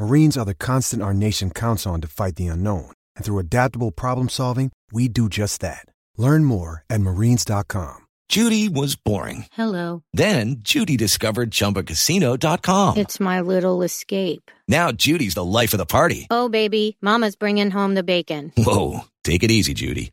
Marines are the constant our nation counts on to fight the unknown. And through adaptable problem solving, we do just that. Learn more at marines.com. Judy was boring. Hello. Then Judy discovered ChumbaCasino.com. It's my little escape. Now Judy's the life of the party. Oh, baby, Mama's bringing home the bacon. Whoa, take it easy, Judy.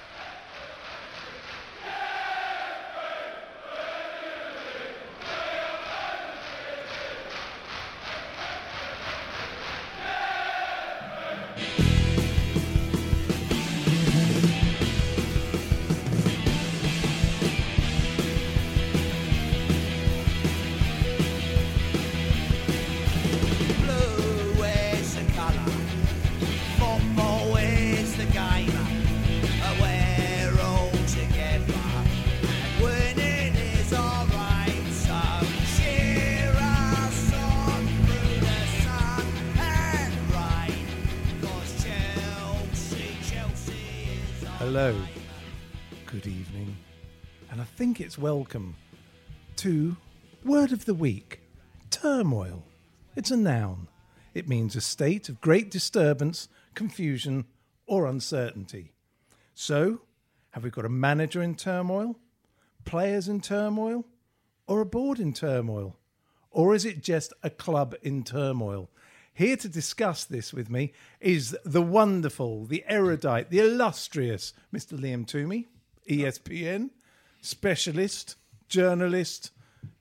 Welcome to Word of the Week Turmoil. It's a noun. It means a state of great disturbance, confusion, or uncertainty. So, have we got a manager in turmoil, players in turmoil, or a board in turmoil? Or is it just a club in turmoil? Here to discuss this with me is the wonderful, the erudite, the illustrious Mr. Liam Twomey, ESPN, specialist, journalist,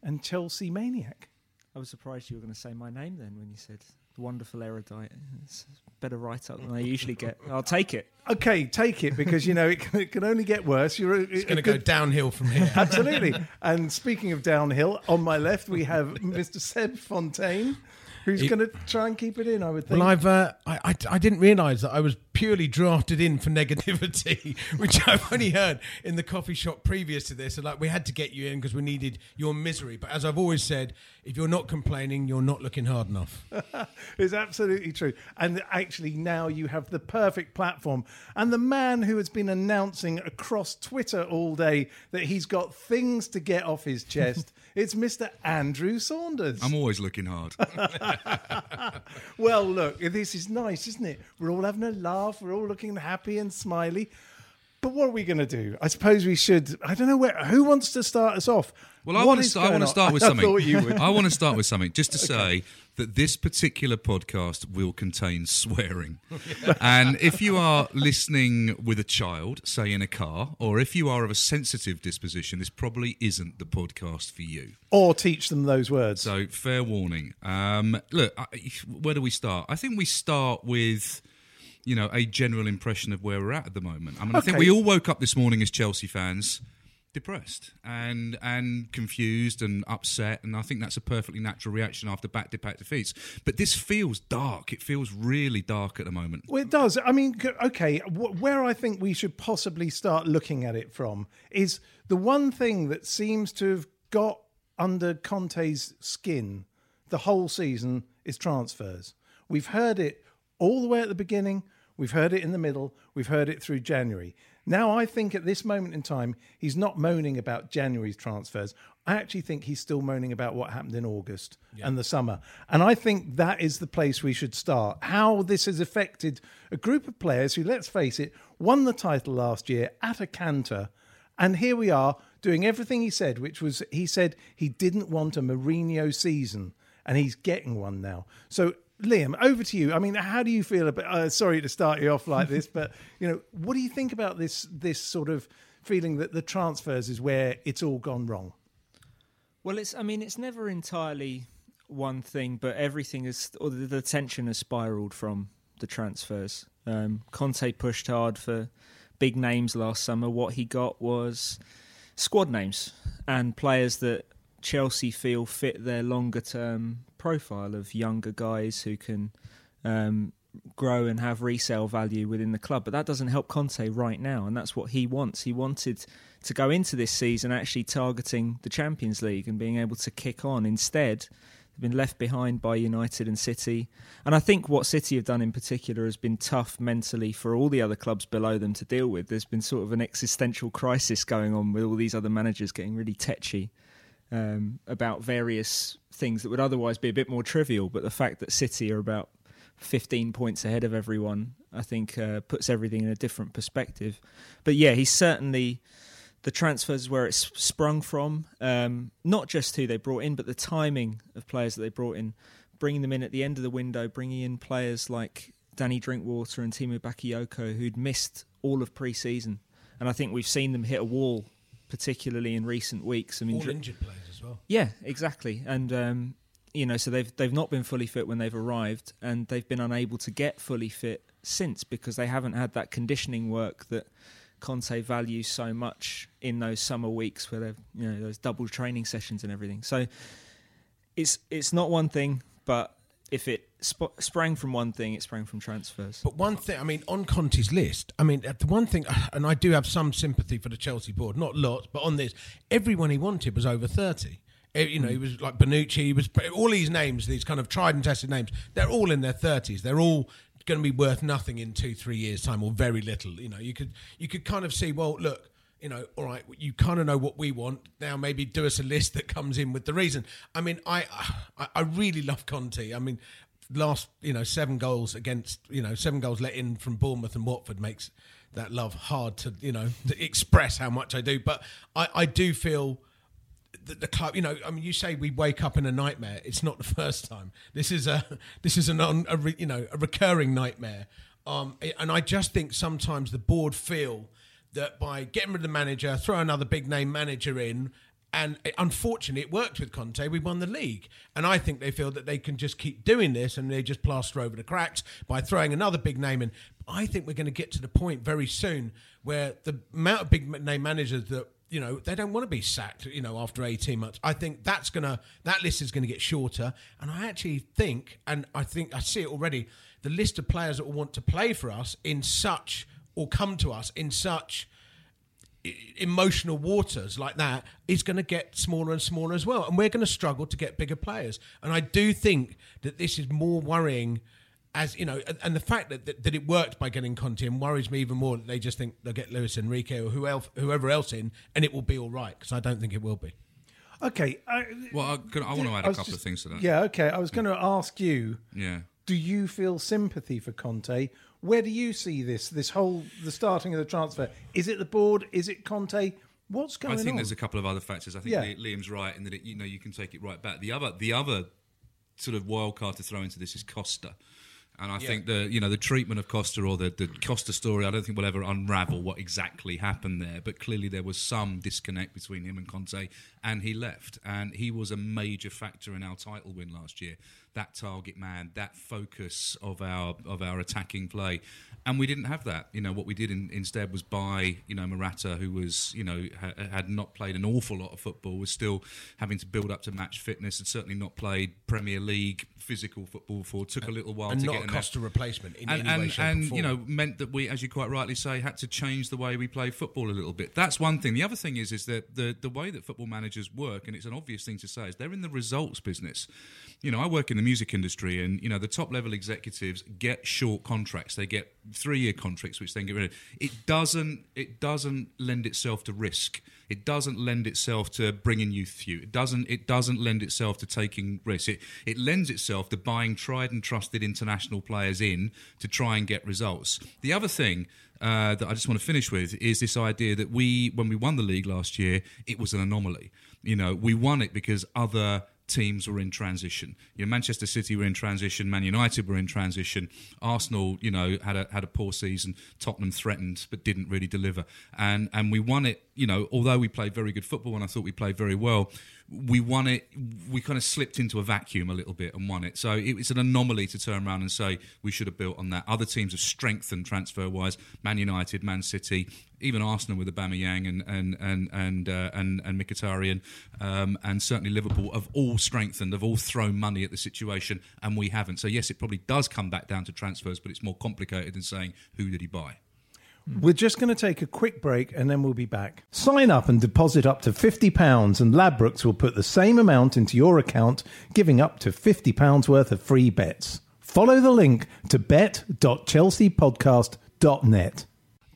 and Chelsea maniac. I was surprised you were going to say my name then when you said the wonderful erudite. It's a better write up than I usually get. I'll take it. Okay, take it because you know it can, it can only get worse. You're a, It's going to go downhill from here. Absolutely. And speaking of downhill, on my left we have Mr. Seb Fontaine, who's going to try and keep it in. I would think. Well, I've uh, I, I I didn't realise that I was purely drafted in for negativity, which I've only heard in the coffee shop previous to this. And like we had to get you in because we needed your misery. But as I've always said, if you're not complaining, you're not looking hard enough. It's absolutely true. And actually, now you have the perfect platform. And the man who has been announcing across Twitter all day that he's got things to get off his chest, it's Mr. Andrew Saunders. I'm always looking hard. Well, look, this is nice, isn't it? We're all having a laugh. We're all looking happy and smiley. But what are we going to do? I suppose we should. I don't know where. Who wants to start us off? Well, I want to. I want to on? start with I something. thought you would. I want to start with something, just to say that this particular podcast will contain swearing, and if you are listening with a child, say in a car, or if you are of a sensitive disposition, this probably isn't the podcast for you. or teach them those words. So, fair warning. Um, look, I, where do we start? I think we start with, you know, a general impression of where we're at at the moment. I mean, I think we all woke up this morning as Chelsea fans depressed and and confused and upset and I think that's a perfectly natural reaction after back to back defeats but this feels dark it feels really dark at the moment Well, it does. I mean, okay, where I think we should possibly start looking at it from is the one thing that seems to have got under Conte's skin the whole season is transfers. We've heard it all the way at the beginning. We've heard it in the middle. We've heard it through January. Now, I think at this moment in time, he's not moaning about January's transfers. I actually think he's still moaning about what happened in August and the summer. And I think that is the place we should start. How this has affected a group of players who, let's face it, won the title last year at a canter. And here we are doing everything he said, which was he said he didn't want a Mourinho season, and he's getting one now. So, Liam, over to you. I mean, how do you feel about? Uh, sorry to start you off like this, but you know, what do you think about this this sort of feeling that the transfers is where it's all gone wrong? Well, it's. I mean, it's never entirely one thing, but everything is. Or the, the tension has spiraled from the transfers. Um, Conte pushed hard for big names last summer. What he got was squad names and players that Chelsea feel fit their longer term profile of younger guys who can um, grow and have resale value within the club. But that doesn't help Conte right now, and that's what he wants. He wanted to go into this season actually targeting the Champions League and being able to kick on. Instead, they've been left behind by United and City. And I think what City have done in particular has been tough mentally for all the other clubs below them to deal with. There's been sort of an existential crisis going on with all these other managers getting really tetchy. Um, about various things that would otherwise be a bit more trivial, but the fact that City are about 15 points ahead of everyone, I think, uh, puts everything in a different perspective. But yeah, he's certainly the transfers where it's sprung from, um, not just who they brought in, but the timing of players that they brought in, bringing them in at the end of the window, bringing in players like Danny Drinkwater and Timo Bakayoko who'd missed all of pre-season, and I think we've seen them hit a wall, particularly in recent weeks. I mean, All injured players well. yeah, exactly. And um, you know, so they've they've not been fully fit when they've arrived, and they've been unable to get fully fit since because they haven't had that conditioning work that Conte values so much in those summer weeks where they've you know those double training sessions and everything. So it's it's not one thing, but if it sp- sprang from one thing, it sprang from transfers. But one thing, I mean, on Conte's list, I mean, the one thing, and I do have some sympathy for the Chelsea board, not lots, but on this, everyone he wanted was over 30. Eh, You know, he was like Bonucci, he was all these names, these kind of tried and tested names, they're all in their 30s. They're all going to be worth nothing in two, three years' time, or very little. You know, you could you could kind of see, well, look, you know, all right, you kind of know what we want. Now maybe do us a list that comes in with the reason. I mean, I I, I really love Conti. I mean, last you know seven goals against you know seven goals let in from Bournemouth and Watford makes that love hard to you know to express how much I do. But I I do feel that the club, you know, I mean, you say we wake up in a nightmare. It's not the first time. This is a this is an a you know a recurring nightmare. Um, and I just think sometimes the board feel that by getting rid of the manager, throw another big name manager in, and it, unfortunately it worked with Conte. We won the league, and I think they feel that they can just keep doing this and they just plaster over the cracks by throwing another big name in. I think we're going to get to the point very soon where the amount of big name managers that you know they don't want to be sacked you know after 18 months i think that's gonna that list is going to get shorter and i actually think and i think i see it already the list of players that will want to play for us in such or come to us in such emotional waters like that is going to get smaller and smaller as well and we're going to struggle to get bigger players and i do think that this is more worrying as you know and, and the fact that, that that it worked by getting Conte and worries me even more that they just think they'll get Luis Enrique or who else, whoever else in and it will be all right because I don't think it will be Okay. I, Well, I, can- I want to add I a was couple of things to that. Yeah, okay. I was going to ask you. Yeah. Do you feel sympathy for Conte? Where do you see this? This whole the starting of the transfer. Is it the board? Is it Conte? What's going on? I think on? there's a couple of other factors. I think Yeah. Liam's right in that it, you know you can take it right back. The other the other sort of wild card to throw into this is Costa. And I think the you know the treatment of Costa or the, the Costa story, I don't think we'll ever unravel what exactly happened there. But clearly there was some disconnect between him and Conte, and he left. And he was a major factor in our title win last year. That target man, that focus of our of our attacking play, and we didn't have that. You know what we did in, instead was buy you know Morata, who was you know ha, had not played an awful lot of football, was still having to build up to match fitness, had certainly not played Premier League physical football before. Took a little while and to not get a there Costa replacement in and, any way, and, shape, or and you know meant that we, as you quite rightly say, had to change the way we play football a little bit. That's one thing. The other thing is is that the the way that football managers work, and it's an obvious thing to say, is they're in the results business. You know, I work in the music industry, and you know the top level executives get short contracts. They get three year contracts, which then get rid of. It doesn't. It doesn't lend itself to risk. It doesn't lend itself to bringing youth you. It doesn't. It doesn't lend itself to taking risks. It it lends itself to buying tried and trusted international players in to try and get results. The other thing uh, that I just want to finish with is this idea that we, when we won the league last year, it was an anomaly. You know, we won it because other teams were in transition. You know, Manchester City were in transition, Man United were in transition, Arsenal, you know, had a had a poor season, Tottenham threatened but didn't really deliver. And and we won it, you know, although we played very good football and I thought we played very well, we won it we kind of slipped into a vacuum a little bit and won it. So it, it's an anomaly to turn around and say we should have built on that. Other teams have strengthened transfer wise, Man United, Man City, even Arsenal with Aubameyang and and and and uh, and, and Mkhitaryan, um, and certainly Liverpool have all strengthened, have all thrown money at the situation, and we haven't. So yes, it probably does come back down to transfers, but it's more complicated than saying who did he buy. We're just going to take a quick break and then we'll be back. Sign up and deposit up to £50 and Ladbrokes will put the same amount into your account, giving up to £50 worth of free bets. Follow the link to bet.chelseapodcast.net.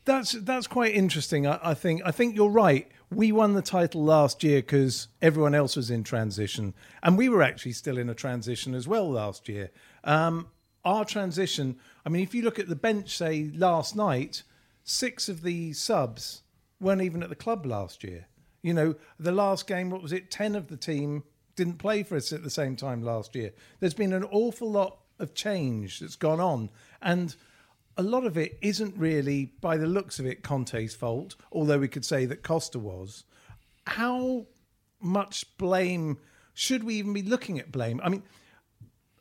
That's that's quite interesting. I, I think I think you're right. We won the title last year because everyone else was in transition, and we were actually still in a transition as well last year. Um, our transition. I mean, if you look at the bench, say last night, six of the subs weren't even at the club last year. You know, the last game, what was it? Ten of the team didn't play for us at the same time last year. There's been an awful lot of change that's gone on, and a lot of it isn't really, by the looks of it, Conte's fault. Although we could say that Costa was. How much blame should we even be looking at blame? I mean,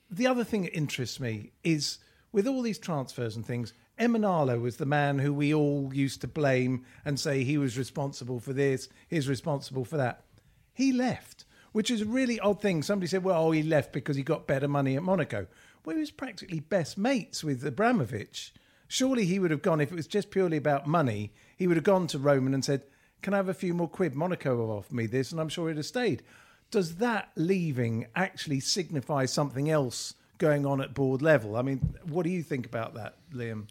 the other thing that interests me is with all these transfers and things, Emenalo was the man who we all used to blame and say he was responsible for this, he's responsible for that. He left, which is a really odd thing. Somebody said, well, he left because he got better money at Monaco. Well, he was practically best mates with Abramovich. Surely he would have gone, if it was just purely about money, he would have gone to Roman and said, Can I have a few more quid? Monaco have me this, and I'm sure he'd have stayed. Does that leaving actually signify something else going on at board level? I mean, what do you think about that, Liam?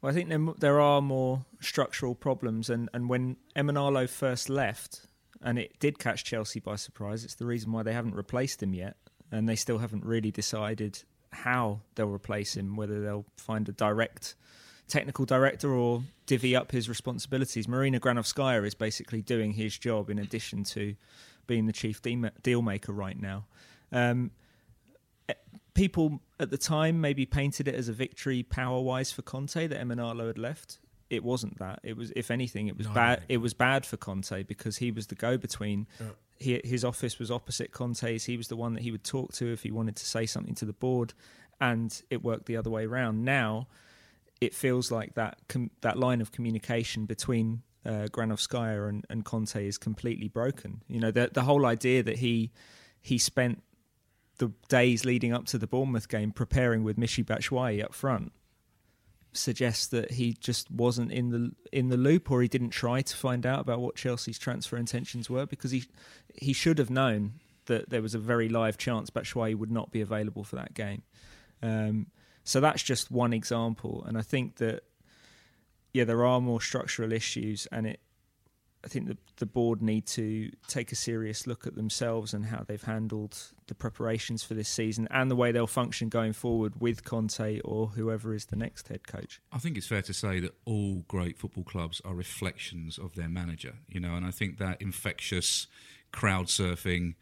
Well, I think there, there are more structural problems, and, and when Emenalo first left, and it did catch Chelsea by surprise, it's the reason why they haven't replaced him yet, and they still haven't really decided how they'll replace him, whether they'll find a direct technical director or divvy up his responsibilities. Marina Granovskaya is basically doing his job in addition to being the chief deal maker right now. Um, people at the time maybe painted it as a victory power wise for Conte that Emenalo had left. It wasn't that. It was, if anything, it was No, bad. It was bad for Conte because he was the go between. Yeah. He, his office was opposite Conte's. He was the one that he would talk to if he wanted to say something to the board, and it worked the other way around. Now, it feels like that com- that line of communication between uh, Granovskaya and, and Conte is completely broken. You know, the the whole idea that he he spent the days leading up to the Bournemouth game preparing with Michy Batshuayi up front suggests that he just wasn't in the in the loop or he didn't try to find out about what Chelsea's transfer intentions were because he he should have known that there was a very live chance Batshuayi would not be available for that game. Um, so that's just one example, and I think that yeah, there are more structural issues, and it. I think the the board need to take a serious look at themselves and how they've handled the preparations for this season and the way they'll function going forward with Conte or whoever is the next head coach. I think it's fair to say that all great football clubs are reflections of their manager, you know, and I think that infectious crowd surfing,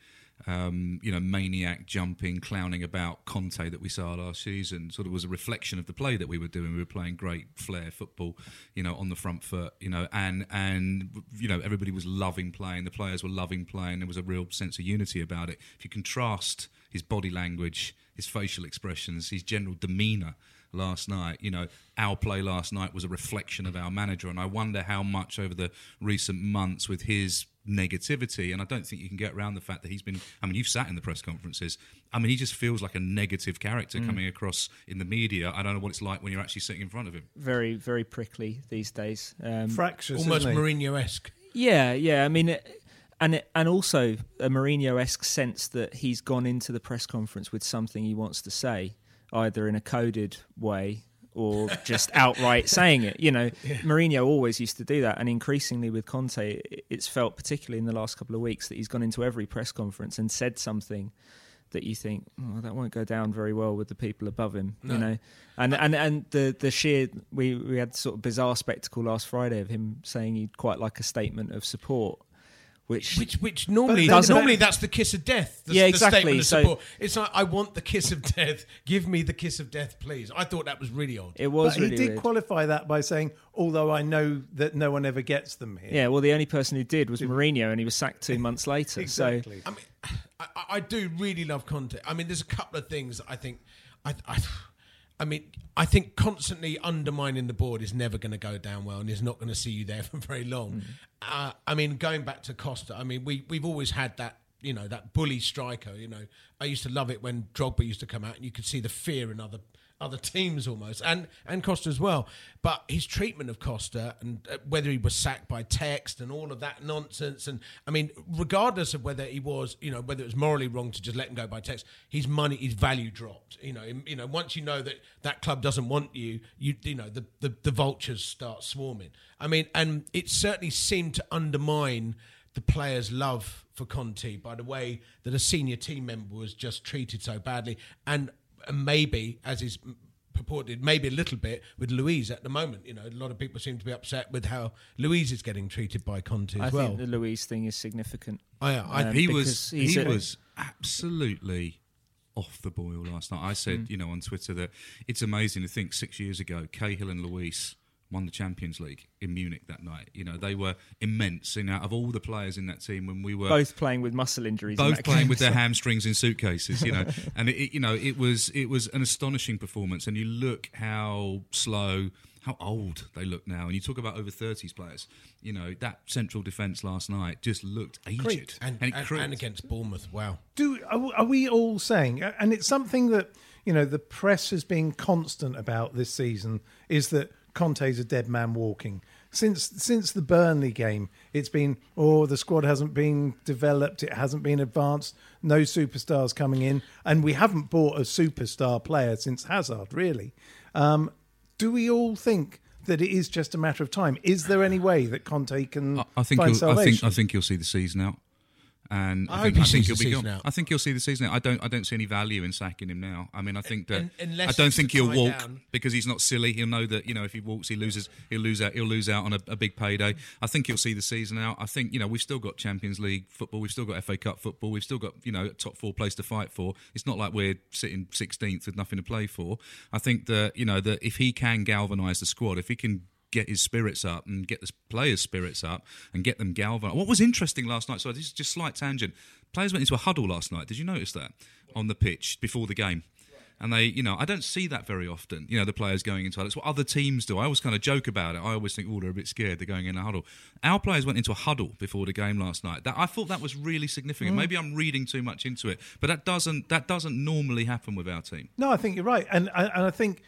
um, you know, maniac jumping, clowning about Conte that we saw last season sort of was a reflection of the play that we were doing. We were playing great flair football, you know, on the front foot, you know, and and you know everybody was loving playing. The players were loving playing. There was a real sense of unity about it. If you contrast his body language, his facial expressions, his general demeanour last night. You know, our play last night was a reflection of our manager, and I wonder how much over the recent months with his negativity, and I don't think you can get around the fact that he's been. I mean, you've sat in the press conferences. I mean, he just feels like a negative character coming across in the media. I don't know what it's like when you're actually sitting in front of him. Very, very prickly these days. Um, Fractious, Almost isn't? Mourinho esque. Yeah, yeah. I mean, it, and it, and also a Mourinho-esque sense that he's gone into the press conference with something he wants to say, either in a coded way or just outright saying it. You know, Mourinho always used to do that, and increasingly with Conte, it's felt particularly in the last couple of weeks that he's gone into every press conference and said something that you think oh, that won't go down very well with the people above him. You know, and and and the the sheer we we had sort of bizarre spectacle last Friday of him saying he'd quite like a statement of support. Which, Which, which normally, But doesn't- normally that's the kiss of death. The, Yeah, the exactly. statement of So- support. It's like I want the kiss of death. Give me the kiss of death, please. I thought that was really odd. it was but really he did weird. qualify that by saying, although I know that no one ever gets them here. Yeah, well, the only person who did was Mourinho, and he was sacked two months later. exactly. I mean, I, I- I do really love Conte. I mean, there's a couple of things that I think. I, I, I mean, I think constantly undermining the board is never going to go down well, and is not going to see you there for very long. Uh, I mean, going back to Costa, I mean, we we've always had that. You know that bully striker. You know, I used to love it when Drogba used to come out, and you could see the fear in other other teams almost, and and Costa as well. But his treatment of Costa and uh, whether he was sacked by text and all of that nonsense, and I mean, regardless of whether he was, you know, whether it was morally wrong to just let him go by text, his money, his value dropped. You know, you know, once you know that that club doesn't want you, you you know, the the, the vultures start swarming. I mean, and it certainly seemed to undermine the players' love for Conte by the way that a senior team member was just treated so badly, and, and maybe as is purported, maybe a little bit with Luiz at the moment. You know, a lot of people seem to be upset with how Luiz is getting treated by Conte I well. think the Luiz thing is significant. I, I, Um, he because was he's he a- was absolutely off the boil last night. I said, Mm. you know, on Twitter that it's amazing to think six years ago, Cahill and Luiz won the Champions League in Munich that night. You know, they were immense. You know, out of all the players in that team, when we were both playing with muscle injuries. both playing game, with their hamstrings in suitcases, you know, and it, it- you know it was it was an astonishing performance. And you look how slow, how old they look now. And you talk about over thirties players. You know that central defence last night just looked aged, Creaked. and, it and, and against Bournemouth, wow. Do are, are we all saying, and it's something that you know the press has been constant about this season, is that Conte's a dead man walking. Since since the Burnley game, it's been oh the squad hasn't been developed, it hasn't been advanced, no superstars coming in, and we haven't bought a superstar player since Hazard. Really, um, do we all think? That it is just a matter of time. Is there any way that Conte can I, I think find you'll, I think salvation? I think you'll see the season out. And I I, hope think, he I think he'll the be season gone. out. I think he'll see the season out. I don't. I don't see any value in sacking him now. I mean, I think that Un- unless I don't think he'll walk down- because he's not silly. He'll know that you know if he walks, he loses. He'll lose out. He'll lose out on a, a big payday. I think he'll see the season out. I think you know we've still got Champions League football. We've still got FA Cup football. We've still got you know a top four place to fight for. It's not like we're sitting 16th with nothing to play for. I think that you know that if he can galvanise the squad, if he can get his spirits up and get the players' spirits up and get them galvanised. What was interesting last night? So this is just slight tangent. Players went into a huddle last night. Did you notice that on the pitch before the game? And they, you know, I don't see that very often. You know, the players going into huddle. It's what other teams do. I always kind of joke about it. I always think, oh, they're a bit scared. They're going in a huddle. Our players went into a huddle before the game last night. That I thought that was really significant. Mm. Maybe I'm reading too much into it, but that doesn't that doesn't normally happen with our team. No, I think you're right, and and I think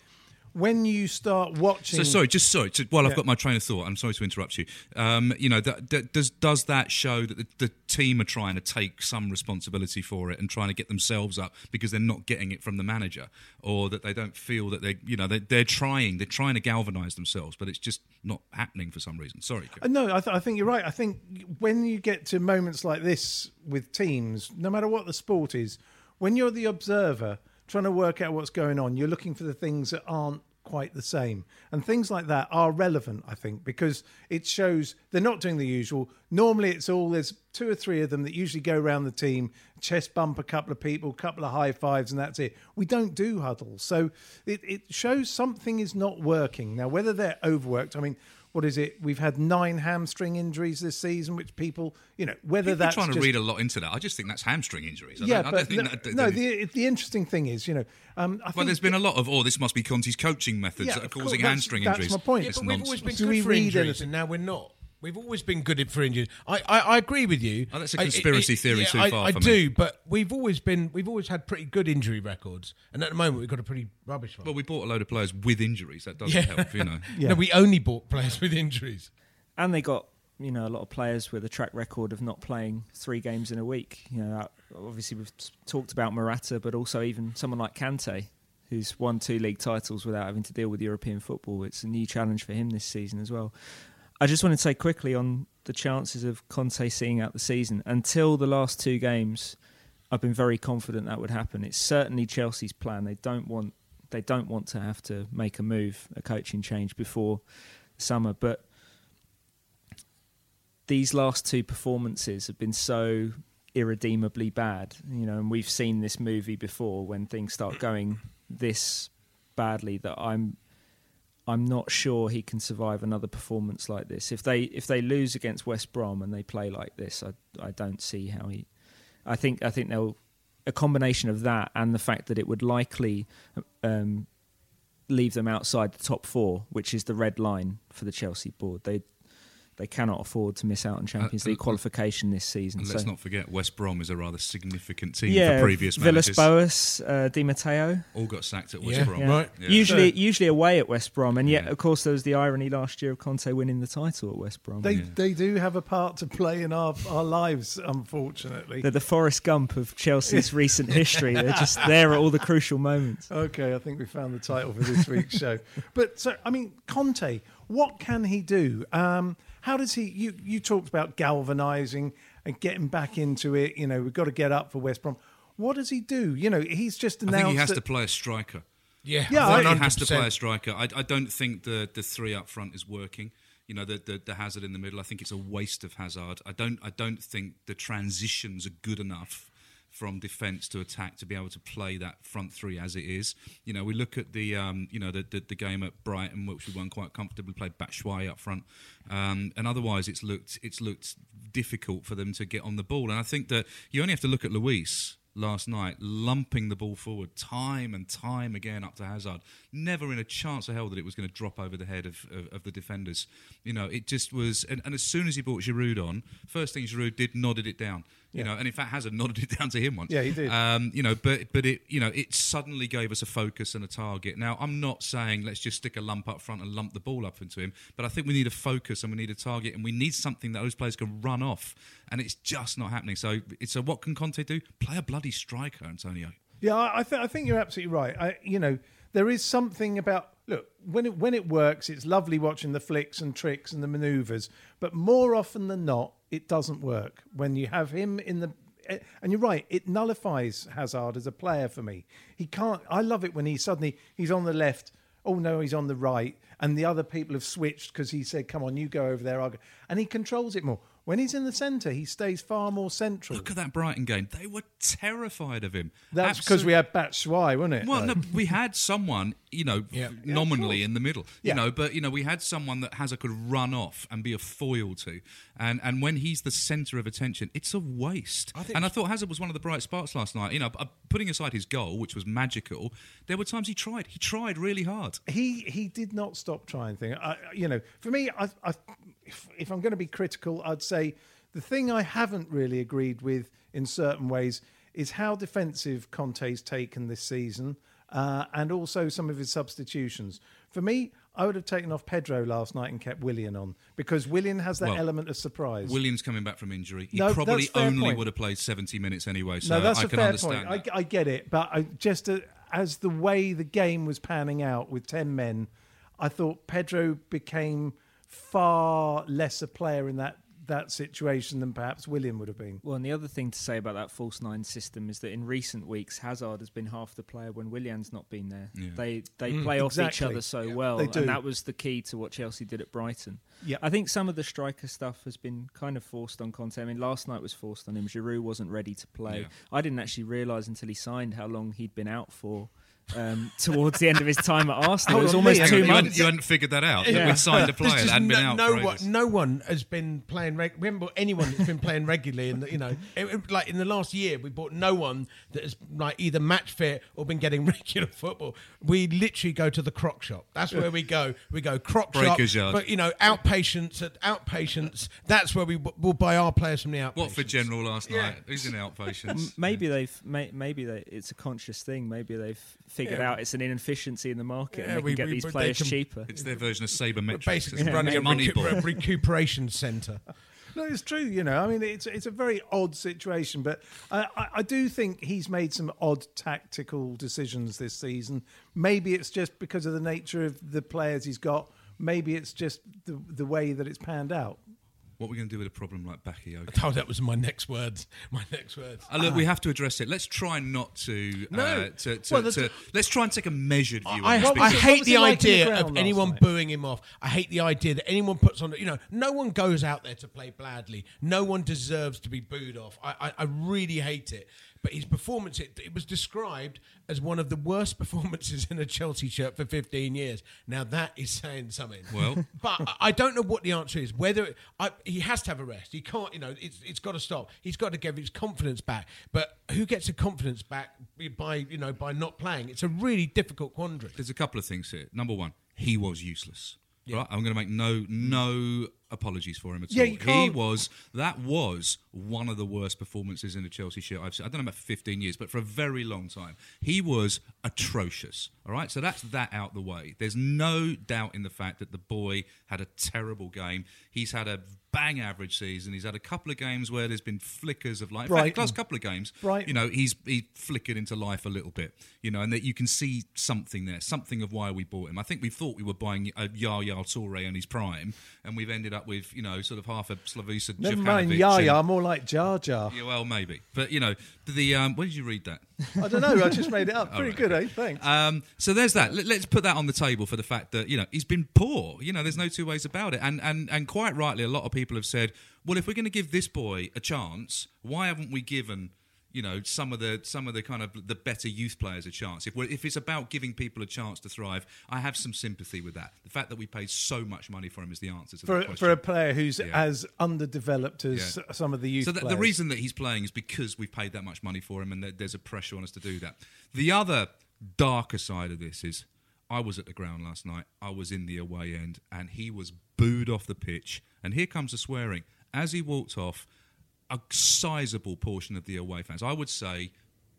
when you start watching, So sorry, just sorry. To, while I've got my train of thought, I'm sorry to interrupt you. Um, you know, that, that, does does that show that the, the team are trying to take some responsibility for it and trying to get themselves up because they're not getting it from the manager, or that they don't feel that they, you know, they, they're trying, they're trying to galvanise themselves, but it's just not happening for some reason. Sorry. Uh, No, I, th- I think you're right. I think when you get to moments like this with teams, no matter what the sport is, when you're the observer trying to work out what's going on, you're looking for the things that aren't quite the same. And things like that are relevant, I think, because it shows they're not doing the usual. Normally, it's all there's two or three of them that usually go around the team, chest bump a couple of people, couple of high fives, and that's it. We don't do huddles. So it, it shows something is not working. Now, whether they're overworked, I mean, what is it? We've had nine hamstring injuries this season, which people, you know, whether You're that's trying to just, read a lot into that. I just think that's hamstring injuries. I yeah, don't, I but don't think no, that, no, the the interesting thing is, you know, um, I well, think there's been a lot of, oh, this must be Conti's coaching methods Yeah, that are of course, causing that's- hamstring that's injuries. my point. Yeah, It's but we've always nonsense. been Do we for read injuries, anything? and now we're not. We've always been good for injuries. I, I, I agree with you. Oh, that's a conspiracy theory too I, far I for do, me. but we've always been we've always had pretty good injury records, and at the moment we've got a pretty rubbish one. Well, we bought a load of players with injuries. That doesn't help, you know. Yeah. No, we only bought players with injuries. and they got you know a lot of players with a track record of not playing three games in a week. You know, obviously we've talked about Morata, but also even someone like Kante, who's won two league titles without having to deal with European football. It's a new challenge for him this season as well. I just want to say quickly on the chances of Conte seeing out the season. Until the last two games, I've been very confident that would happen. It's certainly Chelsea's plan. They don't want they don't want to have to make a move, a coaching change before summer. But these last two performances have been so irredeemably bad, you know, and we've seen this movie before when things start going this badly that I'm I'm not sure he can survive another performance like this. If they if they lose against West Brom and they play like this, I I don't see how he. I think I think they'll a combination of that and the fact that it would likely um, leave them outside the top four, which is the red line for the Chelsea board. They they cannot afford to miss out on Champions Uh, League uh, qualification this season. And let's not forget, West Brom is a rather significant team yeah, for previous Villas managers. Boas, uh, Di Matteo. All got sacked at West Yeah, Brom. right. Yeah. Usually, usually away at West Brom, and yet, Yeah. of course, there was the irony last year of Conte winning the title at West Brom. They Yeah. they do have a part to play in our our lives, unfortunately. They're the Forrest Gump of Chelsea's recent history. They're just there at all the crucial moments. Okay, I think we found the title for this week's show. But so, I mean, Conte, what can he do? Um, how does he? You you talked about galvanising and getting back into it. You know, we've got to get up for West Brom. What does he do? You know, he's just I announced. think he has that- to play a striker. Yeah, Yeah, I I- he has to play a striker. I, I don't think the, the three up front is working. You know, the, the the Hazard in the middle. I think it's a waste of Hazard. I don't I don't think the transitions are good enough from defence to attack to be able to play that front three as it is. You know, we look at the um, you know the, the the game at Brighton, which we won quite comfortably. Played Batshuayi up front, um, and otherwise it's looked it's looked difficult for them to get on the ball. And I think that you only have to look at Luiz last night, lumping the ball forward time and time again up to Hazard. Never in a chance of hell that it was going to drop over the head of, of, of the defenders. You know, it just was. And, and as soon as he brought Giroud on, first thing Giroud did, nodded it down. You know, and in fact, Hazard nodded it down to him once. Yeah, he did. Um, you know, but but it you know it suddenly gave us a focus and a target. Now, I'm not saying let's just stick a lump up front and lump the ball up into him, but I think we need a focus and we need a target and we need something that those players can run off, and it's just not happening. So, it's so what can Conte do? Play a bloody striker, Antonio. Yeah, I, I, th- I think you're absolutely right. I, you know, there is something about look when it when it works, it's lovely watching the flicks and tricks and the manoeuvres, but more often than not, it doesn't work when you have him in the. eh, And you're right; it nullifies Hazard as a player for me. He can't. I love it when he suddenly he's on the left. Oh no, he's on the right, and the other people have switched because he said, "Come on, you go over there." I'll go. And he controls it more. When he's in the centre, he stays far more central. Look at that Brighton game; they were terrified of him. That's because we had Batshuayi, wasn't it? Well, no, we had someone, you know, Yeah. nominally in the middle, you know, but you know, we had someone that Hazard could run off and be a foil to, and and when he's the centre of attention, it's a waste. I think and I thought Hazard was one of the bright sparks last night. You know, uh, putting aside his goal, which was magical, there were times he tried. He tried really hard. he he did not stop trying things. I, you know, for me, I, I, if, if I'm going to be critical, I'd say the thing I haven't really agreed with in certain ways is how defensive Conte's taken this season, uh, and also some of his substitutions. For me, I would have taken off Pedro last night and kept Willian on because Willian has that Well, element of surprise. Williams coming back from injury, he No, probably only point. would have played 70 minutes anyway. So no, that's I a can fair understand point. I, I get it, but I, just uh, as the way the game was panning out with ten men, I thought Pedro became far less a player in that that situation than perhaps William would have been. Well, and the other thing to say about that false nine system is that in recent weeks, Hazard has been half the player when Willian's not been there. Yeah. They they mm, play off each other so well, they do. and that was the key to what Chelsea did at Brighton. Yeah. I think some of the striker stuff has been kind of forced on Conte. I mean, last night was forced on him. Giroud wasn't ready to play. Yeah. I didn't actually realise until he signed how long he'd been out for. Um, towards the end of his time at Arsenal, it was on, almost Lee, Hang two on, you, hadn't, months. you hadn't figured that out. That we'd signed a player There's that hadn't been no, out no for one, ages. no one has been playing. Reg- remember anyone that's been playing regularly, and you know, it- it- like in the last year, we bought no one that has like either match fit or been getting regular football. We literally go to the croc shop. That's where we go. We go croc Breaker's shop, yard. but you know, outpatients at outpatients. That's where we w- will buy our players from the outpatients. What for General last Yeah. night? Who's in outpatients? maybe they've may, maybe they, it's a conscious thing. Maybe they've figured Yeah. out it's an inefficiency in the market, Yeah, and they we- can get we- these players can- cheaper. It's their version of sabermetrics. Basically, isn't running a recu- Moneyball. recuperation centre. No, it's true. You know, I mean, it's it's a very odd situation, but I, I, I do think he's made some odd tactical decisions this season. Maybe it's just because of the nature of the players he's got. Maybe it's just the the way that it's panned out. What are we going to do with a problem like Bakayoko? Oh, that was my next words. My next words. Uh, look, we have to address it. Let's try not to. No. Uh, to, to, Well, to- let's try and take a measured view. I, on this I was because- it- hate the it like in the idea of anyone night? booing him off. I hate the idea that anyone puts on. You know, no one goes out there to play badly. No one deserves to be booed off. I, I, I really hate it. But his performance, it, it was described as one of the worst performances in a Chelsea shirt for 15 years. Now that is saying something. Well- but I- don't know what the answer is. Whether I, he has to have a rest, he can't. You know, it's it's got to stop. He's got to give his confidence back. But who gets the confidence back by you know by not playing? It's a really difficult quandary. There's a couple of things here. Number one, he was useless. Right? I'm going to make no no apologies for him at Yeah, all. you He was that was one of the worst performances in a Chelsea shirt I've seen. I don't know about 15 years, but for a very long time, he was atrocious. All right, so that's that out the way. There's no doubt in the fact that the boy had a terrible game. He's had a bang average season. He's had a couple of games where there's been flickers of life. In fact, last couple of games, Brighton. you know, he's he flickered into life a little bit, you know, and that you can see something there, something of why we bought him. I think we thought we were buying uh, a Yaya Toure in his prime, and we've ended up with you know sort of half a Slavusa. Never mind Yaya, and- more like Jar Jar. Yeah, well, maybe, but you know, the um, where did you read that? I don't know. I just made it up. Pretty right, good, okay. eh? Thanks. Um, so there's that. Let, us put that on the table for the fact that you know he's been poor. You know, there's no two ways about it. And and and quite rightly, a lot of people have said, well, if we're going to give this boy a chance, why haven't we given you know some of the some of the kind of the better youth players a chance? If we're, if it's about giving people a chance to thrive, I have some sympathy with that. The fact that we paid so much money for him is the answer to for that question. for a player who's Yeah. as underdeveloped as Yeah. some of the youth So the, the reason that he's playing is because we've paid that much money for him, and there- there's a pressure on us to do that. The other darker side of this is, I was at the ground last night. I was in the away end, and he was booed off the pitch. And here comes the swearing as he walked off. A sizable portion of the away fans, I would say,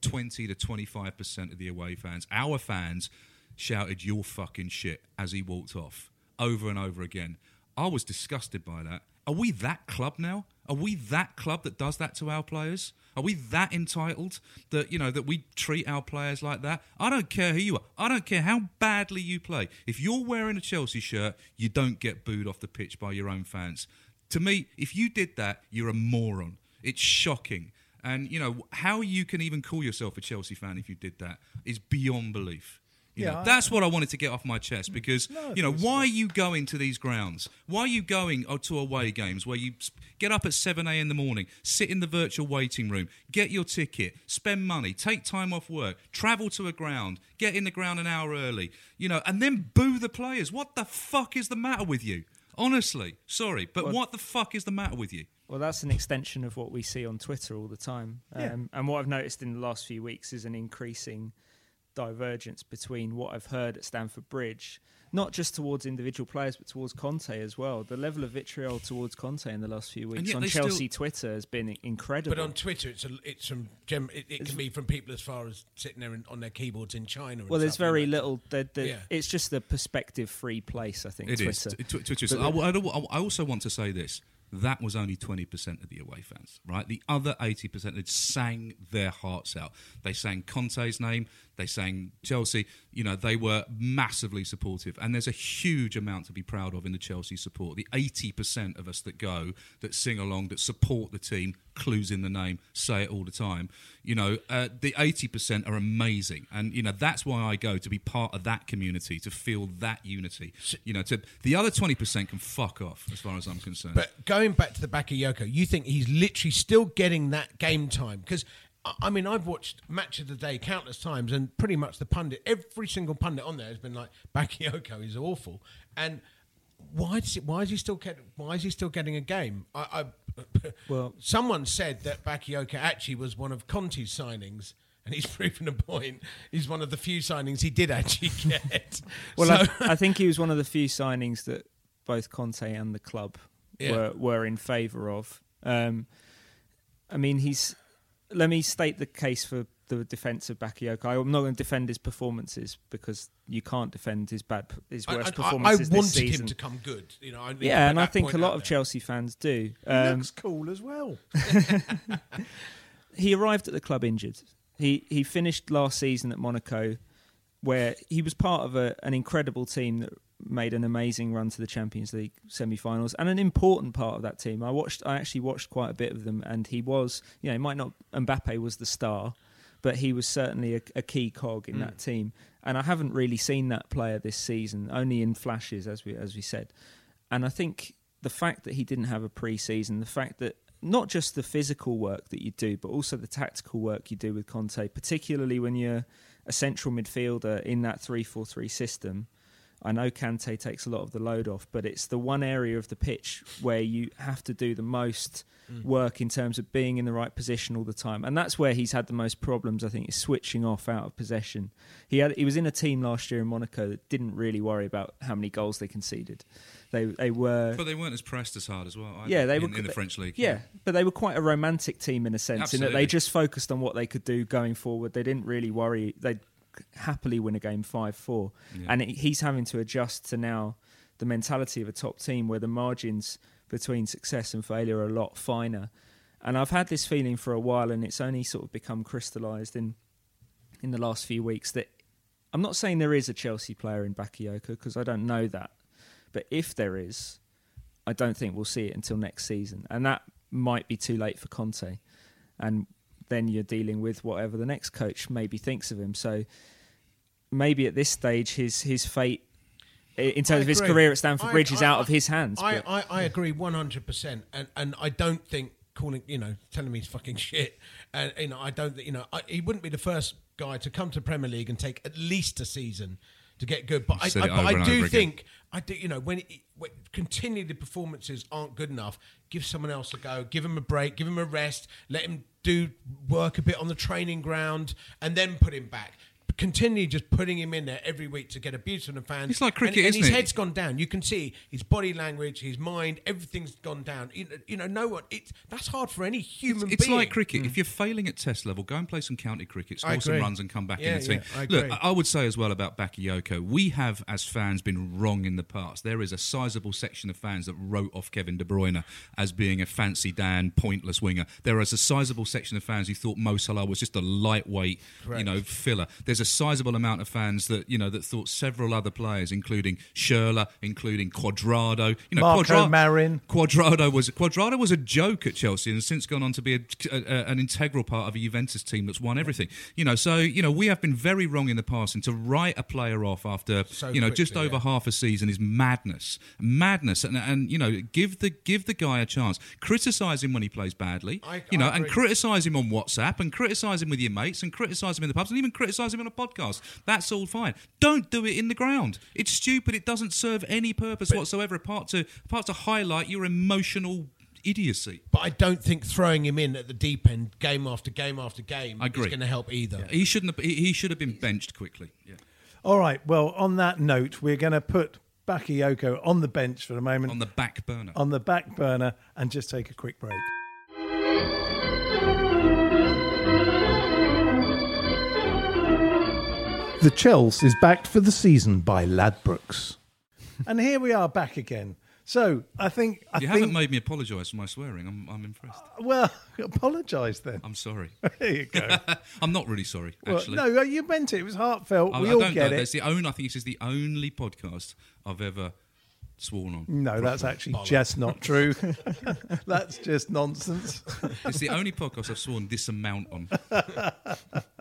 twenty to twenty-five percent of the away fans, our fans, shouted "You're fucking shit" as he walked off over and over again. I was disgusted by that. Are we that club now? Are we that club that does that to our players? Are we that entitled that you know that we treat our players like that? I don't care who you are. I don't care how badly you play. If you're wearing a Chelsea shirt, you don't get booed off the pitch by your own fans. To me, if you did that, you're a moron. It's shocking. And you know how you can even call yourself a Chelsea fan if you did that is beyond belief. You Yeah, know, I- that's what I wanted to get off my chest because No, you know why are you going to these grounds? Why are you going oh, to away games where you get up at seven a.m. in the morning, sit in the virtual waiting room, get your ticket, spend money, take time off work, travel to a ground, get in the ground an hour early, you know, and then boo the players? What the fuck is the matter with you? Honestly, sorry, but Well- what the fuck is the matter with you? Well, that's an extension of what we see on Twitter all the time. Um, Yeah. And what I've noticed in the last few weeks is an increasing divergence between what I've heard at Stamford Bridge, not just towards individual players, but towards Conte as well. The level of vitriol towards Conte in the last few weeks on they still- Chelsea Twitter has been incredible. But on Twitter, it's a, it's from gem, it, it can be from people as far as sitting there in, on their keyboards in China. And well, there's stuff like very that. little. The, the, Yeah. It's just a perspective-free place, I think. It is. Twitter. Tw- Twitter But I, I I also want to say this. That was only 20% of the away fans, right? The other 80% had sang their hearts out. They sang Conte's name, they sang Chelsea. You know, they were massively supportive. And there's a huge amount to be proud of in the Chelsea support. The 80% of us that go, that sing along, that support the team, clues in the name, say it all the time. You know, uh, the 80% are amazing. And, you know, that's why I go to be part of that community, to feel that unity. You know, to the other 20% can fuck off, as far as I'm concerned. But going back to the Bakayoko, you think he's literally still getting that game time? Because I mean, I've watched Match of the Day countless times, and pretty much the pundit, every single pundit on there has been like, "Bakayoko is awful," and why is it, why is he still get, why is he still getting a game? I, I Well- someone said that Bakayoko actually was one of Conte's signings. And he's proven a point. He's one of the few signings he did actually get. Well, So- I, I think he was one of the few signings that both Conte and the club Yeah. were were in favour of. Um, I mean, he's. Let me state the case for the defence of Bakayoko. I'm not going to defend his performances because you can't defend his bad, his worst I- I performances this wanted season. him to come good. You know, I need yeah, and I think a lot of there. Chelsea fans do. He Um, looks cool as well. he arrived at the club injured. He he finished last season at Monaco, where he was part of a, an incredible team that made an amazing run to the Champions League semi-finals and an important part of that team. I watched, I actually watched quite a bit of them, and he was, you know, he might not Mbappe was the star, but he was certainly a, a key cog in mm. that team. And I haven't really seen that player this season, only in flashes, as we as we said. And I think the fact that he didn't have a pre-season, the fact that not just the physical work that you do, but also the tactical work you do with Conte, particularly when you're a central midfielder in that 3 4 3 system. I know Kante takes a lot of the load off, but it's the one area of the pitch where you have to do the most mm. work in terms of being in the right position all the time. And that's where he's had the most problems, I think, is switching off out of possession. He had he was in a team last year in Monaco that didn't really worry about how many goals they conceded. They they were But they weren't as pressed as hard as well. either yeah, they in, were in the French league. Yeah, but they were quite a romantic team in a sense, in that they just focused on what they could do going forward. They didn't really worry. They'd happily win a game five four, and it, he's having to adjust to now the mentality of a top team where the margins between success and failure are a lot finer. And I've had this feeling for a while, and it's only sort of become crystallised in in the last few weeks that I'm not saying there is a Chelsea player in Bakayoko because I don't know that, but if there is, I don't think we'll see it until next season, and that might be too late for Conte. And then you're dealing with whatever the next coach maybe thinks of him. So maybe at this stage, his his fate in terms of his career at Stamford I- Bridge is I- out I- of his hands. I, but- I, I agree one hundred percent, and and I don't think calling you know telling me he's fucking shit, and you know I don't you know I, he wouldn't be the first guy to come to Premier League and take at least a season to get good. But I, Said I, it but I do think I do you know when, it, when continually performances aren't good enough, give someone else a go, give him a break, give him a rest, let him do work a bit on the training ground, and then put him back. Continue just putting him in there every week to get abuse from the fans. It's like cricket, and, and his it? head's gone down. You can see his body language, his mind, everything's gone down. You know, you know no one. It's that's hard for any human It's being. like cricket. If mm. you're failing at test level, go and play some county cricket, score some runs, and come back Yeah, in the team. yeah, I Look. I would say as well about Bakayoko, we have, as fans, been wrong in the past. There is a sizable section of fans that wrote off Kevin De Bruyne as being a fancy Dan, pointless winger. There is a sizable section of fans who thought Mo Salah was just a lightweight, you know, filler. There's a sizable amount of fans that you know that thought several other players, including Schürrle, including Cuadrado, you know, Marco Quadra- Marin. Cuadrado was Cuadrado was a joke at Chelsea and has since gone on to be a, a- an integral part of a Juventus team that's won everything. You know, so you know we have been very wrong in the past, and to write a player off after So you know just over yeah. half a season is madness, madness, and, and you know give the give the guy a chance. Criticise him when he plays badly, I- you know, and criticise him on WhatsApp, and criticise him with your mates, and criticise him in the pubs, and even criticise him on a podcast. That's all fine. Don't do it in the ground. It's stupid. It doesn't serve any purpose whatsoever apart to apart to highlight your emotional idiocy. But I don't think throwing him in at the deep end, game after game after game, I agree. is going to help either. He shouldn't. Have, he, he should have been benched quickly. Yeah. All right. Well, on that note, we're going to put Bakayoko on the bench for a moment, On the back burner. on the back burner, and just take a quick break. The Chels is backed for the season by Ladbrokes. and here we are back again. So I think I you think haven't made me apologise for my swearing. I'm, I'm impressed. Uh, well, apologise then. I'm sorry. There you go. I'm not really sorry. well, Actually, no, uh, you meant it. It was heartfelt. I, we I all don't get know. it. That's the only. I think this is the only podcast I've ever sworn on. No, that's actually just not true. that's just nonsense. It's the only podcast I've sworn this amount on.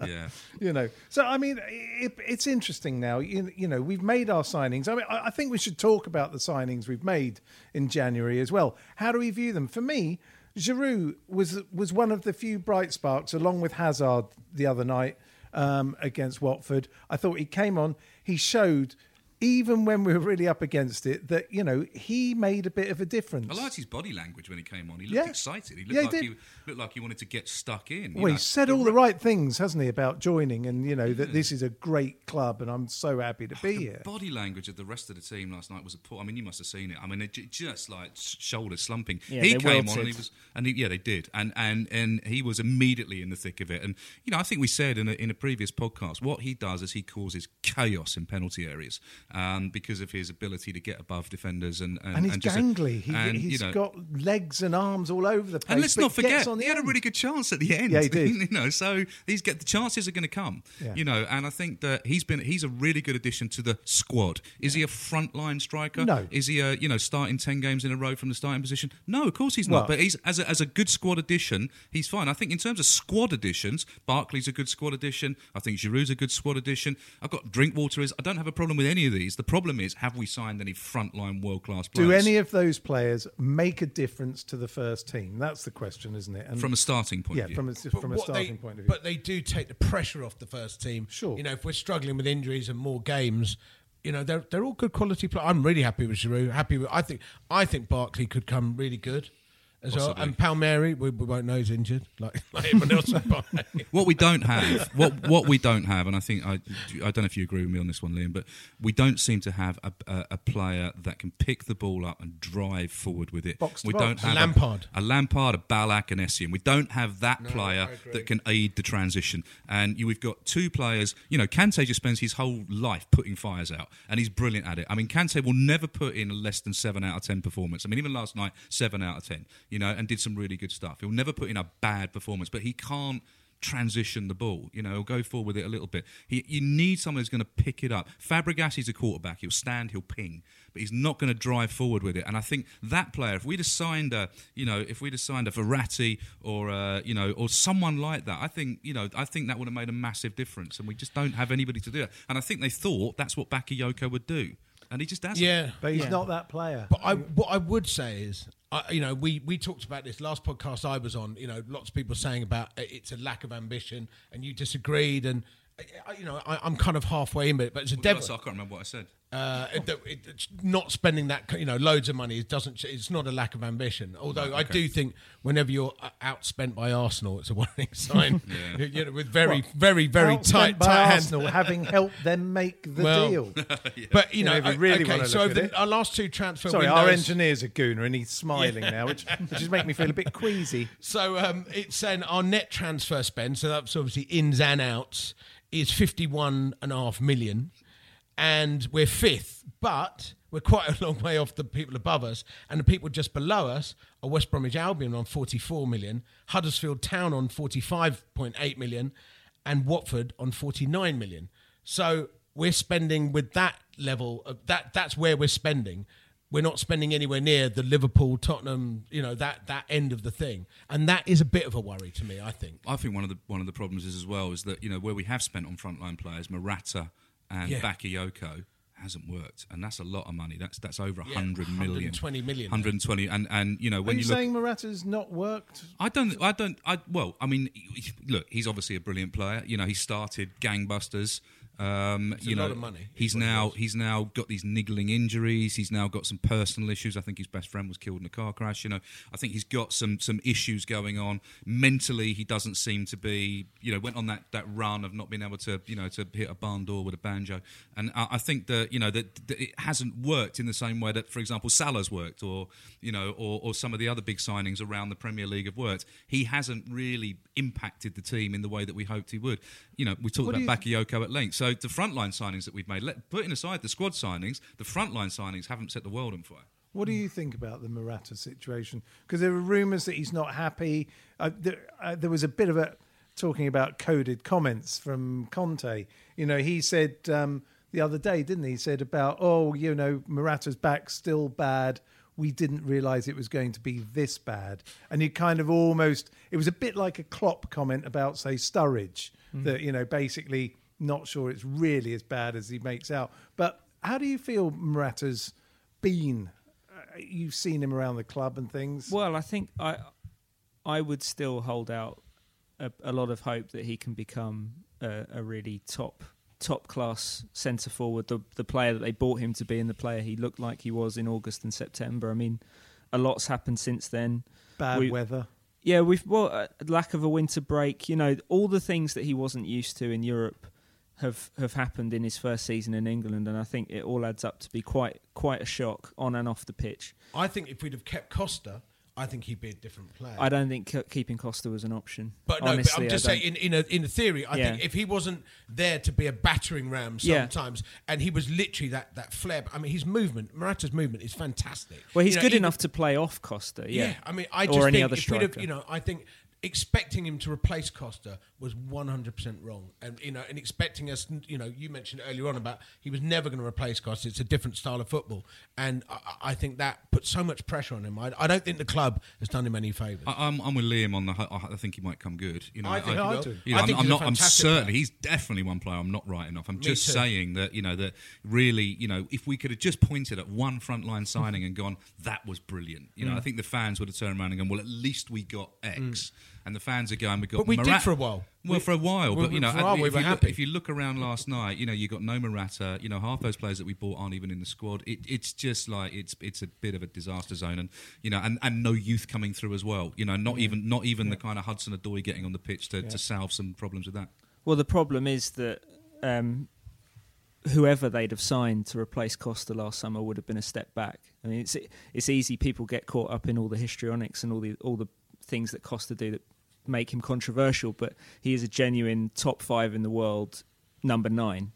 yeah. you know. So I mean, it, it's interesting now. You, you know, we've made our signings. I mean, I, I think we should talk about the signings we've made in January as well. How do we view them? For me, Giroud was was one of the few bright sparks, along with Hazard the other night um, against Watford. I thought he came on. He showed even when we were really up against it, that you know he made a bit of a difference. I liked his body language when he came on. He looked Yeah. excited. He looked Yeah, he like did. he looked like he wanted to get stuck in. you Well, know. he said all the right things, hasn't he, about joining, and you know that this is a great club, and I'm so happy to oh, be the here. body language of the rest of the team last night was appalling. I mean, you must have seen it. I mean, it just like sh- shoulders slumping. Yeah, he they came on and he was, and he, yeah, they did, and and and he was immediately in the thick of it. And you know, I think we said in a, in a previous podcast what he does is he causes chaos in penalty areas um, because of his ability to get above defenders and and, And he's just- gangly. He, and, he's you know, got legs and arms all over the place. and let's not forget, on the he had a really good chance at the end. Yeah, he did. you know, so these get the chances are going to come. Yeah. You know, and I think that he's been he's a really good addition to the squad. Is he a frontline striker? No. Is he a you know starting ten games in a row from the starting position? No, of course he's Well- not. But he's as a, as a good squad addition, he's fine. I think in terms of squad additions, Barkley's a good squad addition. I think Giroud's a good squad addition. I've got Drinkwater is. I don't have a problem with any of these. The problem is, have we signed any frontline world class players? Do any of those players make a difference to the first team? That's the question, isn't it? And from a starting point yeah, of view? from a, But from a starting they, point of view. But they do take the pressure off the first team. Sure. You know, if we're struggling with injuries and more games, you know, they're they're all good quality players. I'm really happy with Giroud. Happy with. I think I think Barkley could come really good. As well. And Palmieri, we, we won't know he's injured, like, like everyone else. what we don't have, what what we don't have, and I think I, I don't know if you agree with me on this one, Liam, but we don't seem to have a, a, a player that can pick the ball up and drive forward with it. Box to we box. don't have Lampard. a, a Lampard, a Ballack, and Essien. We don't have that player that can aid the transition. And you, we've got two players. You know, Kante just spends his whole life putting fires out, and he's brilliant at it. I mean, Kante will never put in a less than seven out of ten performance. I mean, even last night, seven out of ten. You know, and did some really good stuff. He'll never put in a bad performance, but he can't transition the ball. You know, he'll go forward with it a little bit. He, you need someone who's going to pick it up. Fabregas is a quarterback. He'll stand, he'll ping, but he's not going to drive forward with it. And I think that player, if we'd signed a, you know, if we'd signed a Verratti or, uh, you know, or someone like that, I think, you know, I think that would have made a massive difference. And we just don't have anybody to do it. And I think they thought that's what Bakayoko would do. And he just hasn't. yeah. but he's Yeah. not that player. But I, what I would say is, I, you know, we, we talked about this last podcast I was on. You know, lots of people saying about uh, it's a lack of ambition, and you disagreed. And uh, you know, I, I'm kind of halfway in it, but it's a Well, devil. so I can't remember what I said. Uh, it, it, it's not spending that you know loads of money it doesn't it's not a lack of ambition. Although I do think whenever you're uh, outspent by Arsenal it's a warning sign. Yeah. you know, with very very very Outspent tight by tight hands. Arsenal, having helped them make the Well, deal. but you know if you o- really okay wanna so look over at the, our last two transfer Sorry, windows, our engineer's a gooner and he's smiling now, which, which is making me feel a bit queasy. So um, it's saying our net transfer spend, so that's obviously ins and outs, is fifty-one and a half million, and we're fifth, but we're quite a long way off the people above us, and the people just below us are West Bromwich Albion on forty-four million, Huddersfield Town on forty-five point eight million, and Watford on forty-nine million. So we're spending with that level of that. That's where we're spending we're not spending anywhere near the Liverpool, Tottenham, you know that that end of the thing, and that is a bit of a worry to me. I think. I think one of the one of the problems is as well is that you know where we have spent on frontline players, Morata and Yeah. Bakayoko hasn't worked, and that's a lot of money. That's that's over a Yeah, hundred million, 120 million. 120, and and you know Are when you you look. saying Morata's not worked? I don't. I don't. I well. I mean, look. He's obviously a brilliant player. You know, he started gangbusters. Um, you know, money, He's is what it now was. he's now got these niggling injuries. He's now got some personal issues. I think his best friend was killed in a car crash. You know, I think he's got some some issues going on mentally. He doesn't seem to be. You know, went on that that run of not being able to you know to hit a barn door with a banjo. And I, I think that you know that, that it hasn't worked in the same way that, for example, Salah's worked, or you know, or, or some of the other big signings around the Premier League have worked. He hasn't really impacted the team in the way that we hoped he would. You know, we talked What about Bakayoko at length. So the frontline signings that we've made, let, putting aside the squad signings, the frontline signings haven't set the world on fire. What do you think about the Morata situation? Because there are rumours that he's not happy. Uh, there, uh, there was a bit of a talking about coded comments from Conte. You know, he said um, the other day, didn't he? He said about, oh, you know, Morata's back still bad. We didn't realise it was going to be this bad. And you kind of almost, it was a bit like a Klopp comment about, say, Sturridge, that, you know, basically not sure it's really as bad as he makes out. But how do you feel Morata's been? Uh, you've seen him around the club and things. Well, I think I I would still hold out a, a lot of hope that he can become a, a really top top class centre forward, the the player that they bought him to be, and the player he looked like he was in August and September. I mean, a lot's happened since then. Bad We- weather. Yeah, we've well, uh, lack of a winter break. You know, all the things that he wasn't used to in Europe have have happened in his first season in England, and I think it all adds up to be quite quite a shock on and off the pitch. I think if we'd have kept Costa, I think he'd be a different player. I don't think ke- keeping Costa was an option. But no, Honestly, but I'm just saying, in, in, a, in a theory, I Yeah. think if he wasn't there to be a battering ram Yeah. sometimes, and he was literally that, that flair, I mean, his movement, Morata's movement is fantastic. Well, he's You know, good even- enough to play off Costa. Yeah, I mean, I or just any think other if we'd have, you know, I think expecting him to replace Costa was 100% wrong. And, you know, and expecting us, you know, you mentioned earlier on about he was never going to replace Costa. It's a different style of football. And I, I think that put so much pressure on him. I, I don't think the club has done him any favours. I, I'm, I'm with Liam on the. I I think he might come good. You know, I think he will. You know, I I'm, think I'm he's a not. I'm fantastic certainly. player. He's definitely one player. I'm not writing off. I'm Me just too. saying that you know that really, you know, if we could have just pointed at one frontline signing and gone, that was brilliant. You know, Mm. I think the fans would have turned around and gone, well, at least we got X. And the fans are going, we got. But we did for a while. Well, We- for a while, but you know, for a while if we you were look- happy. if you look around last night, you know, you got no Morata. You know, half those players that we bought aren't even in the squad. It, it's just like it's it's a bit of a disaster zone, and you know, and, and no youth coming through as well. You know, not even not even the kind of Hudson Odoi getting on the pitch to, to salve some problems with that. Well, the problem is that um, whoever they'd have signed to replace Costa last summer would have been a step back. I mean, it's it's easy. People get caught up in all the histrionics and all the all the things that Costa do that make him controversial, but he is a genuine top five in the world, number nine.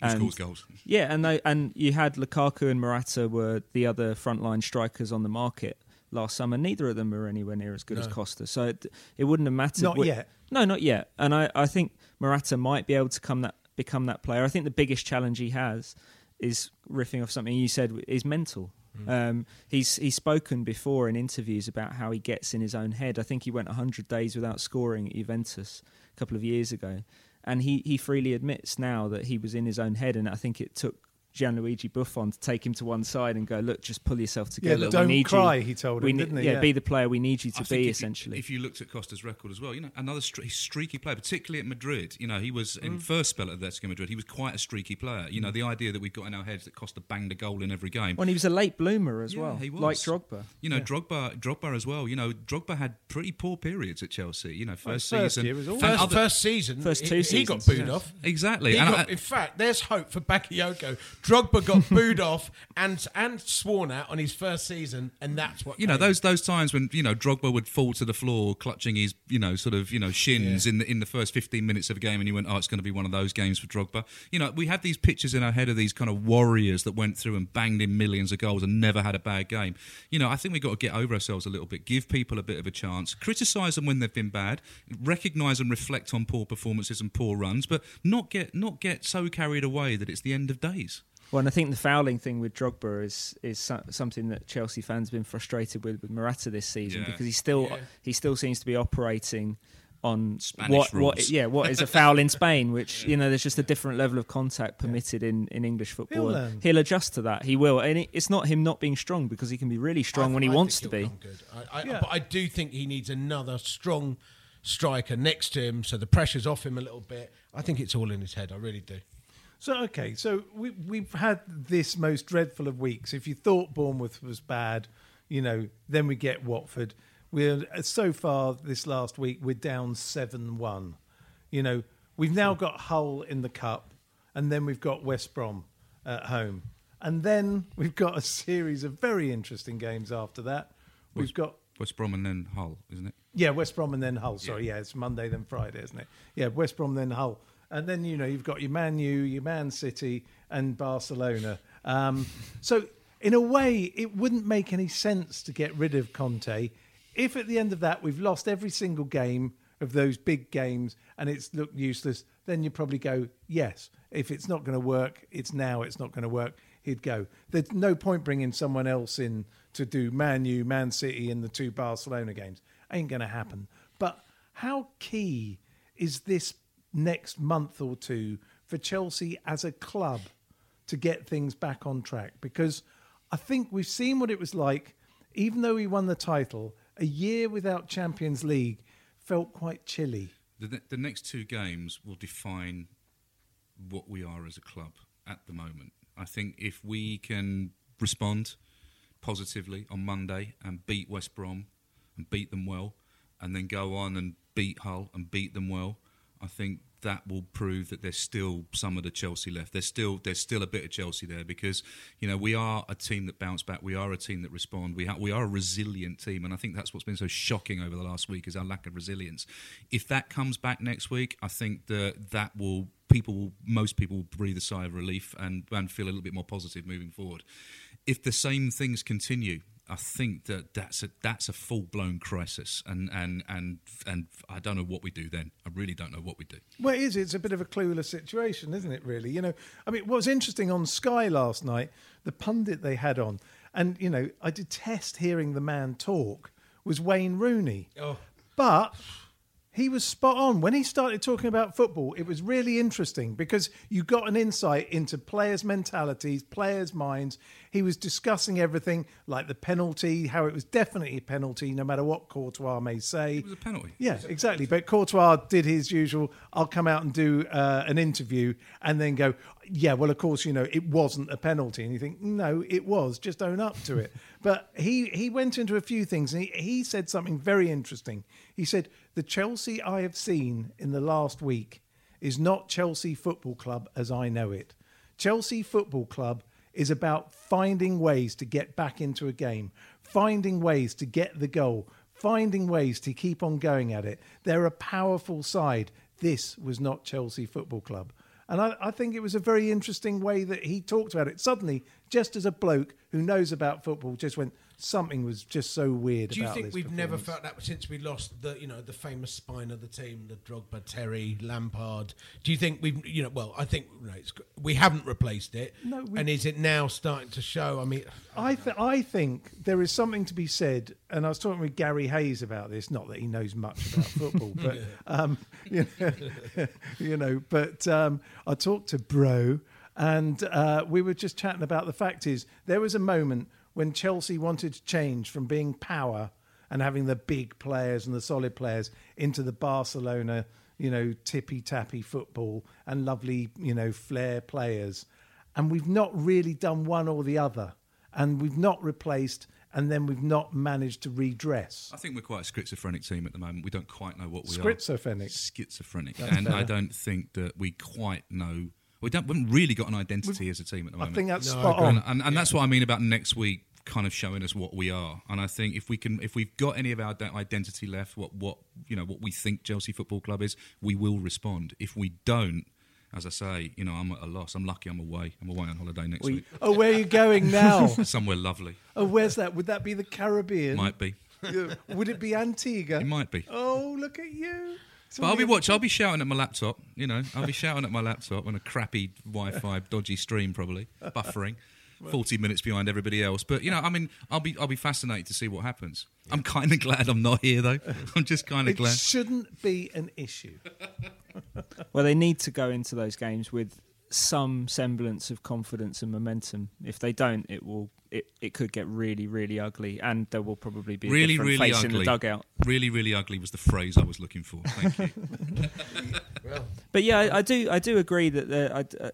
Who And- scores goals? Yeah, and they, and you had Lukaku and Morata were the other frontline strikers on the market last summer. Neither of them were anywhere near as good as Costa, so it, it wouldn't have mattered. Not what- yet. No, not yet. And I, I think Morata might be able to come that become that player. I think the biggest challenge he has is riffing off something you said is mental. Um, he's he's spoken before in interviews about how he gets in his own head. I think he went 100 days without scoring at Juventus a couple of years ago, and he, he freely admits now that he was in his own head. And I think it took Gianluigi Buffon to take him to one side and go, "Look, just pull yourself together. Yeah, don't we need cry," You. he told we him, ne- didn't he? Yeah, Yeah. be the player we need you to I think be. if you- essentially, if you looked at Costa's record as well, you know, another stre- streaky player, particularly at Madrid. You know, he was Mm. in first spell at Atletico Madrid. He was quite a streaky player. You know, the idea that we've got in our heads that Costa banged a goal in every game. when he was a late bloomer as Yeah, well, he was. like Drogba. You know, Drogba, Drogba as well. You know, Drogba had pretty poor periods at Chelsea. You know, first first season, year was all and right. First, other- first season, First he- seasons, he, got seasons, booed yeah. off. exactly. And got- I- in fact, there's hope for Bakayoko. Drogba got booed off and and sworn at on his first season, and that's what you know came. those those times when you know Drogba would fall to the floor, clutching his you know sort of you know shins in the in the first fifteen minutes of a game, and you went, oh, it's going to be one of those games for Drogba. You know, we have these pictures in our head of these kind of warriors that went through and banged in millions of goals and never had a bad game. You know, I think we've got to get over ourselves a little bit, give people a bit of a chance, criticise them when they've been bad, recognise and reflect on poor performances and poor runs, but not get not get so carried away that it's the end of days. Well, and I think the fouling thing with Drogba is is so- something that Chelsea fans have been frustrated with with Morata this season Yeah. because he still Yeah. he still seems to be operating on Spanish what, what yeah what is a foul in Spain, which you know there's just a different level of contact permitted in, in English football. He'll learn. He'll adjust to that. He will, and it, it's not him not being strong because he can be really strong I- when he I wants to be. good. I, I, Yeah. But I do think he needs another strong striker next to him, so the pressure's off him a little bit. I think it's all in his head. I really do. So okay, so we we've had this most dreadful of weeks. If you thought Bournemouth was bad, you know, then we get Watford. We're uh, so far this last week we're down seven one. You know, we've now got Hull in the cup, and then we've got West Brom at home, and then we've got a series of very interesting games after that. We've got West Brom and then Hull, isn't it? yeah, West Brom and then Hull. Sorry, yeah, it's Monday then Friday, isn't it? Yeah, West Brom then Hull, and then you know you've got your Man U, your Man City, and Barcelona. Um, so in a way, it wouldn't make any sense to get rid of Conte if at the end of that we've lost every single game of those big games and it's looked useless. Then you probably go yes. If it's not going to work, it's now. It's not going to work. He'd go. There's no point bringing someone else in to do Man U, Man City, and the two Barcelona games. Ain't going to happen. But how key is this next month or two for Chelsea as a club to get things back on track? Because I think we've seen what it was like, even though he won the title, a year without Champions League felt quite chilly. The, the next two games will define what we are as a club at the moment. I think if we can respond positively on Monday and beat West Brom and beat them well, and then go on and beat Hull and beat them well, I think that will prove that there's still some of the Chelsea left. There's still there's still a bit of Chelsea there because you know we are a team that bounce back. We are a team that respond. We ha- we are a resilient team, and I think that's what's been so shocking over the last week is our lack of resilience. If that comes back next week, I think that that will people will most people will breathe a sigh of relief and and feel a little bit more positive moving forward. If the same things continue, I think that that's a that's a full blown crisis, and and and and I don't know what we do then. I really don't know what we do. Well, it is. It's a bit of a clueless situation, isn't it? Really, you know. I mean, what was interesting on Sky last night, the pundit they had on, and you know, I detest hearing the man talk. Was Wayne Rooney? Oh. But he was spot on when he started talking about football. It was really interesting because you got an insight into players' mentalities, players' minds. He was discussing everything like the penalty, how it was definitely a penalty, no matter what Courtois may say. It was a penalty. Yeah, exactly. But Courtois did his usual. I'll come out and do uh, an interview, and then go. Yeah, well, of course, you know it wasn't a penalty, and you think, no, it was. Just own up to it. but he he went into a few things, and he, he said something very interesting. He said the Chelsea I have seen in the last week is not Chelsea Football Club as I know it. Chelsea Football Club is about finding ways to get back into a game, finding ways to get the goal, finding ways to keep on going at it. They're a powerful side. This was not Chelsea Football Club. And I, I think it was a very interesting way that he talked about it. Suddenly, just as a bloke who knows about football, just went, something was just so weird Do you think we've never felt that since we lost the you know the famous spine of the team, the Drogba, Terry, Lampard? Do you think we've you know? Well, I think you know, it's, we haven't replaced it. No, and is it now starting to show? I mean, I th- I think there is something to be said, and I was talking with Gary Hayes about this. Not that he knows much about football, but um, you, know, you know, but um, I talked to Bro, and uh, we were just chatting about the fact is there was a moment when Chelsea wanted to change from being power and having the big players and the solid players into the Barcelona, you know, tippy tappy football and lovely, you know, flair players. And we've not really done one or the other. And we've not replaced and then we've not managed to redress. I think we're quite a schizophrenic team at the moment. We don't quite know what we Schizophrenic. are. Schizophrenic. Schizophrenic. and I don't think that we quite know. We don't. We haven't really got an identity as a team at the moment. I think that's No, spot on. and, and, and that's what I mean about next week kind of showing us what we are. And I think if we can, if we've got any of our identity left, what what you know, what we think Chelsea Football Club is, we will respond. If we don't, as I say, you know, I'm at a loss. I'm lucky. I'm away. I'm away on holiday next We- week. oh, where are you going now? Somewhere lovely. oh, where's that? Would that be the Caribbean? Might be. Would it be Antigua? It might be. Oh, look at you. But I'll be watch. I'll be shouting at my laptop. You know, I'll be shouting at my laptop on a crappy Wi-Fi, dodgy stream, probably buffering, forty minutes behind everybody else. But you know, I mean, I'll be I'll be fascinated to see what happens. I'm kind of glad I'm not here though. I'm just kind of glad It glad. shouldn't be an issue. Well, they need to go into those games with some semblance of confidence and momentum. If they don't, it will it, it could get really really ugly, and there will probably be Really, different really face in the ugly. dugout. Really, really ugly was the phrase I was looking for. Thank you. But yeah, I, I do I do agree that the, I, uh,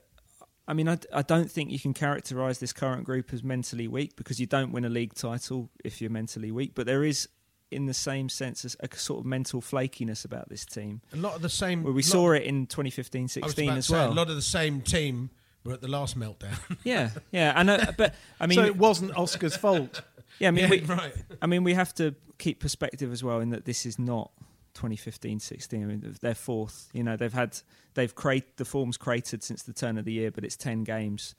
I mean I, I don't think you can characterise this current group as mentally weak because you don't win a league title if you're mentally weak. But there is, in the same sense, as a sort of mental flakiness about this team. a lot of the same. Well, we lot- saw it in 2015 I was 16 about to as say, well. A lot of the same team were at the last meltdown. yeah, yeah, and uh, but I mean, so it wasn't Oscar's fault. yeah, I mean, Yeah, we, right. I mean, we have to keep perspective as well in that this is not 2015 16. I mean, they're fourth. You know, they've had they've create the forms created since the turn of the year, but it's 10 games.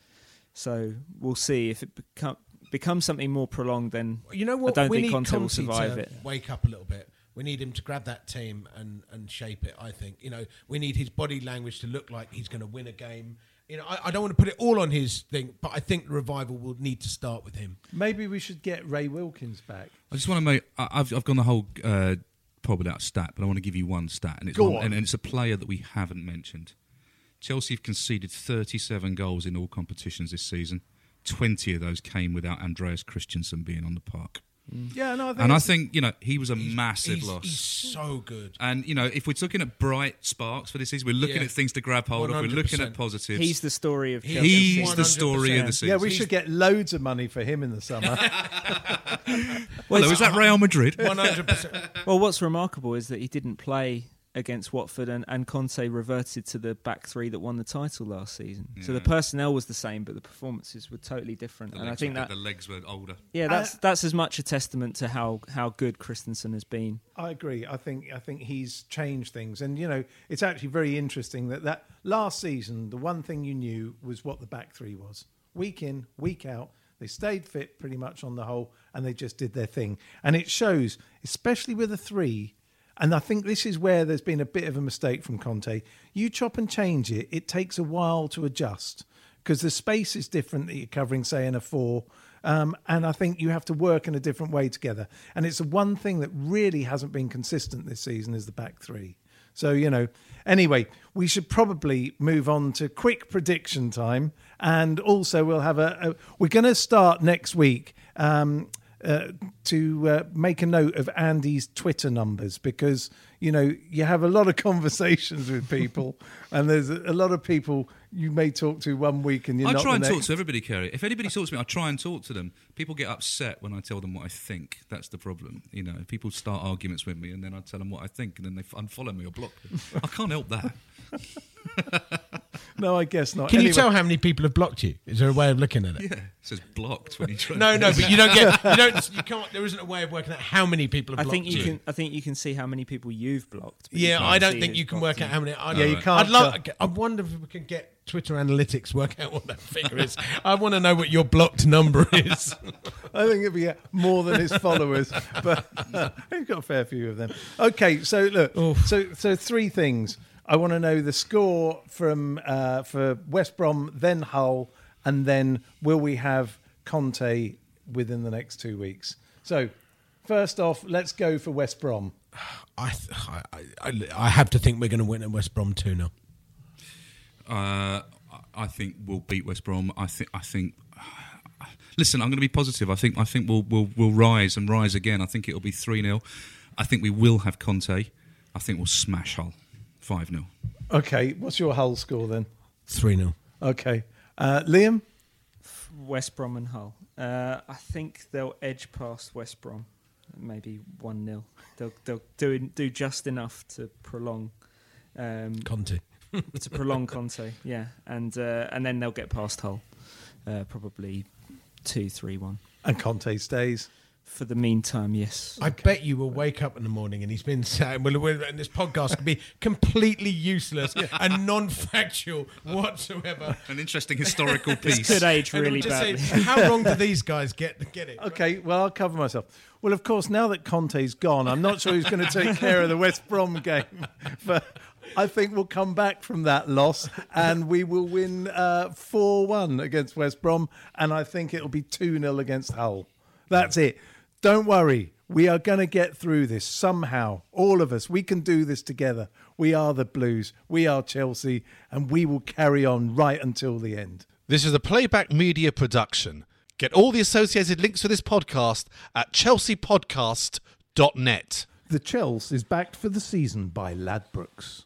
So we'll see if it become, becomes something more prolonged. Then You know what? I don't we think need Conte will survive to it. Wake up a little bit. We need him to grab that team and, and shape it. I think you know we need his body language to look like he's going to win a game. You know, I, I don't want to put it all on his thing, but I think the revival will need to start with him. Maybe we should get Ray Wilkins back. I just want to make. I- I've I've gone the whole uh, pod without stat, but I want to give you one stat, and it's Go one, on. And, and it's a player that we haven't mentioned. Chelsea have conceded 37 goals in all competitions this season. 20 of those came without Andreas Christensen being on the park. Yeah, no, I think And I think you know he was a massive he's, loss. He's so good. and you know, if we're looking at bright sparks for this season, we're looking Yeah. at things to grab hold of. We're looking at positives. He's the story of He- Chelsea. He's the story of the season. yeah, we He's- should get loads of money for him in the summer. Hello, is that Real Madrid? One hundred percent. Well, what's remarkable is that he didn't play against Watford, and, and Conte reverted to the back three that won the title last season. So the hmm. personnel was the same, but the performances were totally different. The and I think were- that the legs were older. yeah, that's that's as much a testament to how how good Christensen has been. I agree. I think I think he's changed things, and you know, it's actually very interesting that that last season, the one thing you knew was what the back three was: week in, week out. They stayed fit pretty much on the whole, and they just did their thing. And it shows, especially with a three. And I think this is where there's been a bit of a mistake from Conte. You chop and change it; it takes a while to adjust because the space is different that you're covering, say, in a four. Um, and I think you have to work in a different way together. And it's the one thing that really hasn't been consistent this season is the back three. So, you know, anyway, we should probably move on to quick prediction time. And also, we'll have a, a we're going to start next week. Um, uh, to uh, make a note of Andy's Twitter numbers because you know you have a lot of conversations with people, and there's a, lot of people you may talk to one week and you're I not try the and talk to everybody, Ceri. If anybody talks to me, I try and talk to them. People get upset when I tell them what I think. That's the problem. You know, people start arguments with me, and then I tell them what I think, and then they unfollow me or block me. I can't help that. No, I guess not. Can you tell how many people have blocked you? Is there a way of looking at it? Yeah, it says blocked when you try. No, no, but you don't get. You don't. You can't. There isn't a way of working out how many people have I blocked think you can I think you can see how many people you've blocked. but you Yeah, I don't think you can blocked work out how many. I, Yeah, you can't. I'd love, I wonder if we can get Twitter analytics work out what that figure is. I want to know what your blocked number is. I think it'd be uh, more than his followers, but uh, he's got a fair few of them. Okay, so look, so so three things. I want to know the score from uh, for West Brom, then Hull, and then will we have Conte within the next two weeks? So, first off, let's go for West Brom. I, th- I, I, I have to think we're going to win at West Brom two 0 Uh, I think we'll beat West Brom. I think. I think. Listen, I'm going to be positive. I think. I think we'll we'll, we'll rise and rise again. I think it'll be three 0 I think we will have Conte. I think we'll smash Hull five 0 Okay, what's your Hull score then? Three 0 Okay, uh, Liam. West Brom and Hull. Uh, I think they'll edge past West Brom, maybe one 0 They'll they'll do do just enough to prolong um, Conte. to prolong Conte. Yeah, and uh, and then they'll get past Hull, uh, probably two three one. And Conte stays. For the meantime, yes. I bet you will wake up in the morning and he's been saying, well, well, and this podcast could be completely useless and non-factual whatsoever. An interesting historical piece. Could age really badly. saying, how wrong do these guys get get it? Okay, well, I'll cover myself. Well, of course, now that Conte's gone, I'm not sure who's going to take care of the West Brom game. But I think we'll come back from that loss and we will win uh, 4 1 against West Brom. And I think it'll be 2 0 against Hull. That's it. Don't worry. We are going to get through this somehow. All of us. We can do this together. We are the Blues. We are Chelsea. And we will carry on right until the end. This is a playback media production. Get all the associated links for this podcast at chelseapodcast.net. The Chelsea is backed for the season by Ladbrokes.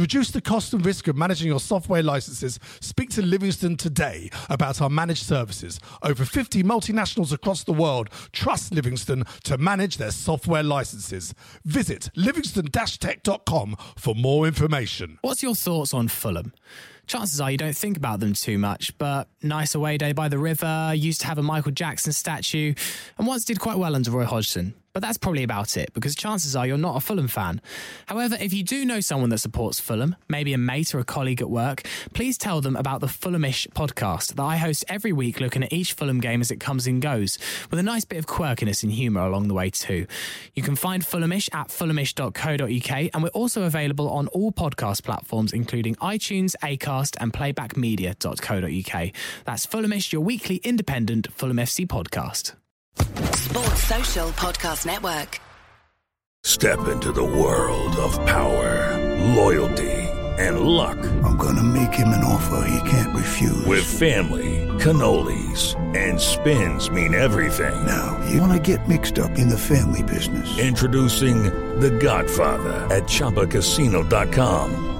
reduce the cost and risk of managing your software licenses, speak to Livingston today about our managed services. Over 50 multinationals across the world trust Livingston to manage their software licenses. Visit livingston-tech.com for more information. What's your thoughts on Fulham? Chances are you don't think about them too much, but nice away day by the river, used to have a Michael Jackson statue, and once did quite well under Roy Hodgson. But that's probably about it, because chances are you're not a Fulham fan. However, if you do know someone that supports Fulham, maybe a mate or a colleague at work, please tell them about the Fulhamish podcast that I host every week looking at each Fulham game as it comes and goes, with a nice bit of quirkiness and humour along the way too. You can find Fulhamish at fulhamish.co.uk, and we're also available on all podcast platforms, including iTunes, Acast, and playbackmedia.co.uk. That's Fulhamish, your weekly independent Fulham FC podcast. Sports Social Podcast Network. Step into the world of power, loyalty, and luck. I'm going to make him an offer he can't refuse. With family, cannolis, and spins mean everything. Now, you want to get mixed up in the family business. Introducing The Godfather at ChumbaCasino.com.